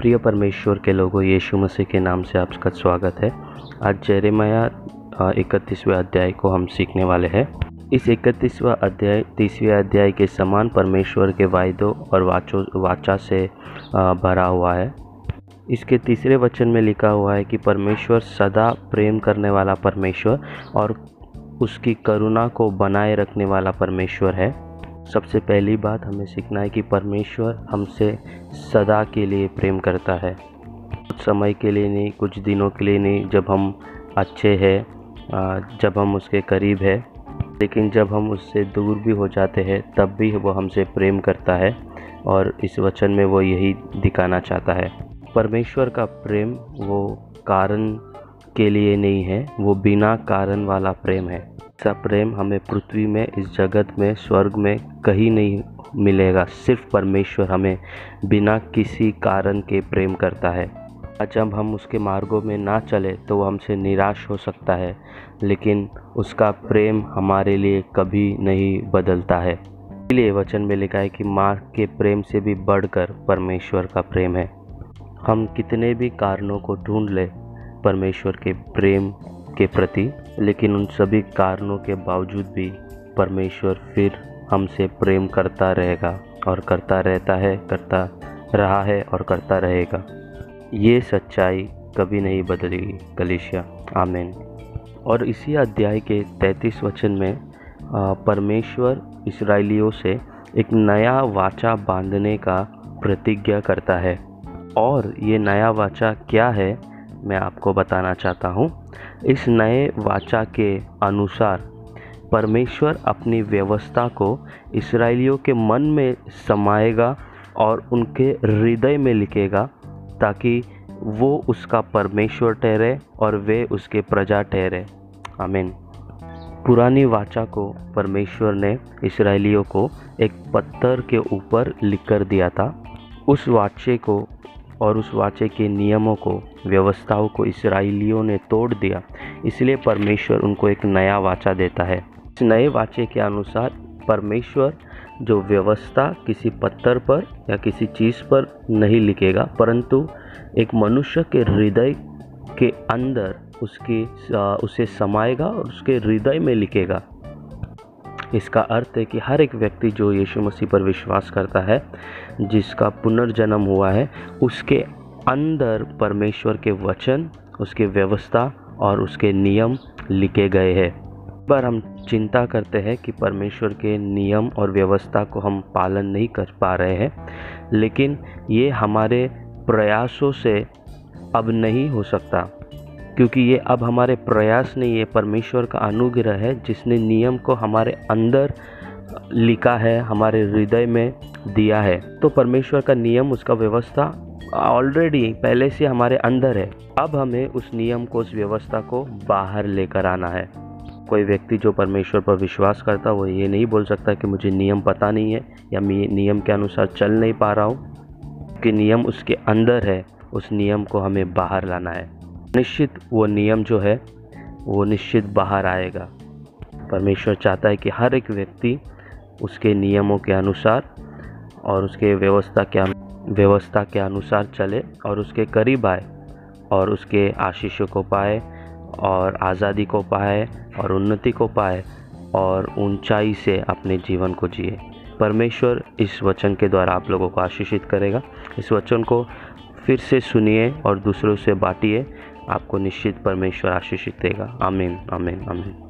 प्रिय परमेश्वर के लोगों, यीशु मसीह के नाम से आपका स्वागत है। आज जेरेमाया इकतीसवें अध्याय को हम सीखने वाले हैं। इस इकतीसवा अध्याय, तीसवें अध्याय के समान परमेश्वर के वायदों और वाचो, वाचा से भरा हुआ है। इसके तीसरे वचन में लिखा हुआ है कि परमेश्वर सदा प्रेम करने वाला परमेश्वर और उसकी करुणा को बनाए रखने वाला परमेश्वर है। सबसे पहली बात हमें सीखना है कि परमेश्वर हमसे सदा के लिए प्रेम करता है। कुछ समय के लिए नहीं, कुछ दिनों के लिए नहीं, जब हम अच्छे हैं जब हम उसके करीब है, लेकिन जब हम उससे दूर भी हो जाते हैं, तब भी वो हमसे प्रेम करता है और इस वचन में वो यही दिखाना चाहता है। परमेश्वर का प्रेम वो कारण के लिए नहीं है, वो बिना कारण वाला प्रेम है। ऐसा प्रेम हमें पृथ्वी में, इस जगत में, स्वर्ग में कहीं नहीं मिलेगा। सिर्फ़ परमेश्वर हमें बिना किसी कारण के प्रेम करता है। जब हम उसके मार्गों में ना चले तो वो हमसे निराश हो सकता है, लेकिन उसका प्रेम हमारे लिए कभी नहीं बदलता है। इसलिए वचन में लिखा है कि माँ के प्रेम से भी बढ़कर परमेश्वर का प्रेम है। हम कितने भी कारणों को ढूंढ ले परमेश्वर के प्रेम के प्रति, लेकिन उन सभी कारणों के बावजूद भी परमेश्वर फिर हमसे प्रेम करता रहेगा और करता रहता है, करता रहा है और करता रहेगा। ये सच्चाई कभी नहीं बदलेगी कलिशिया आमेन। और इसी अध्याय के तैतीस वचन में परमेश्वर इसराइलियों से एक नया वाचा बांधने का प्रतिज्ञा करता है। और ये नया वाचा क्या है? मैं आपको बताना चाहता हूँ। इस नए वाचा के अनुसार परमेश्वर अपनी व्यवस्था को इसराइलियों के मन में समाएगा और उनके हृदय में लिखेगा ताकि वो उसका परमेश्वर ठहरे और वे उसके प्रजा ठहरे। आमीन। पुरानी वाचा को परमेश्वर ने इसराइलियों को एक पत्थर के ऊपर लिख कर दिया था। उस वाचे को और उस वाचे के नियमों को, व्यवस्थाओं को इसराइलियों ने तोड़ दिया। इसलिए परमेश्वर उनको एक नया वाचा देता है। इस नए वाचे के अनुसार परमेश्वर जो व्यवस्था किसी पत्थर पर या किसी चीज़ पर नहीं लिखेगा, परंतु एक मनुष्य के हृदय के अंदर उसकी उसे समाएगा और उसके हृदय में लिखेगा। इसका अर्थ है कि हर एक व्यक्ति जो यीशु मसीह पर विश्वास करता है, जिसका पुनर्जन्म हुआ है, उसके अंदर परमेश्वर के वचन, उसके व्यवस्था और उसके नियम लिखे गए हैं। पर हम चिंता करते हैं कि परमेश्वर के नियम और व्यवस्था को हम पालन नहीं कर पा रहे हैं, लेकिन ये हमारे प्रयासों से अब नहीं हो सकता। क्योंकि ये अब हमारे प्रयास नहीं, ये परमेश्वर का अनुग्रह है, जिसने नियम को हमारे अंदर लिखा है, हमारे हृदय में दिया है। तो परमेश्वर का नियम, उसका व्यवस्था ऑलरेडी पहले से हमारे अंदर है। अब हमें उस नियम को, उस व्यवस्था को बाहर लेकर आना है। कोई व्यक्ति जो परमेश्वर पर विश्वास करता वो ये नहीं बोल सकता कि मुझे नियम पता नहीं है, या मैं नियम के अनुसार चल नहीं पा रहा हूँ, कि नियम उसके अंदर है, उस नियम को हमें बाहर लाना है। निश्चित वो नियम जो है, वो निश्चित बाहर आएगा। परमेश्वर चाहता है कि हर एक व्यक्ति उसके नियमों के अनुसार और उसके व्यवस्था के व्यवस्था के अनुसार चले और उसके करीब आए और उसके आशीषों को पाए और आज़ादी को पाए और उन्नति को पाए और ऊंचाई से अपने जीवन को जिए। परमेश्वर इस वचन के द्वारा आप लोगों को आशीषित करेगा। इस वचन को फिर से सुनिए और दूसरों से बांटिए। आपको निश्चित परमेश्वर आशीषित देगा। आमीन आमीन आमीन।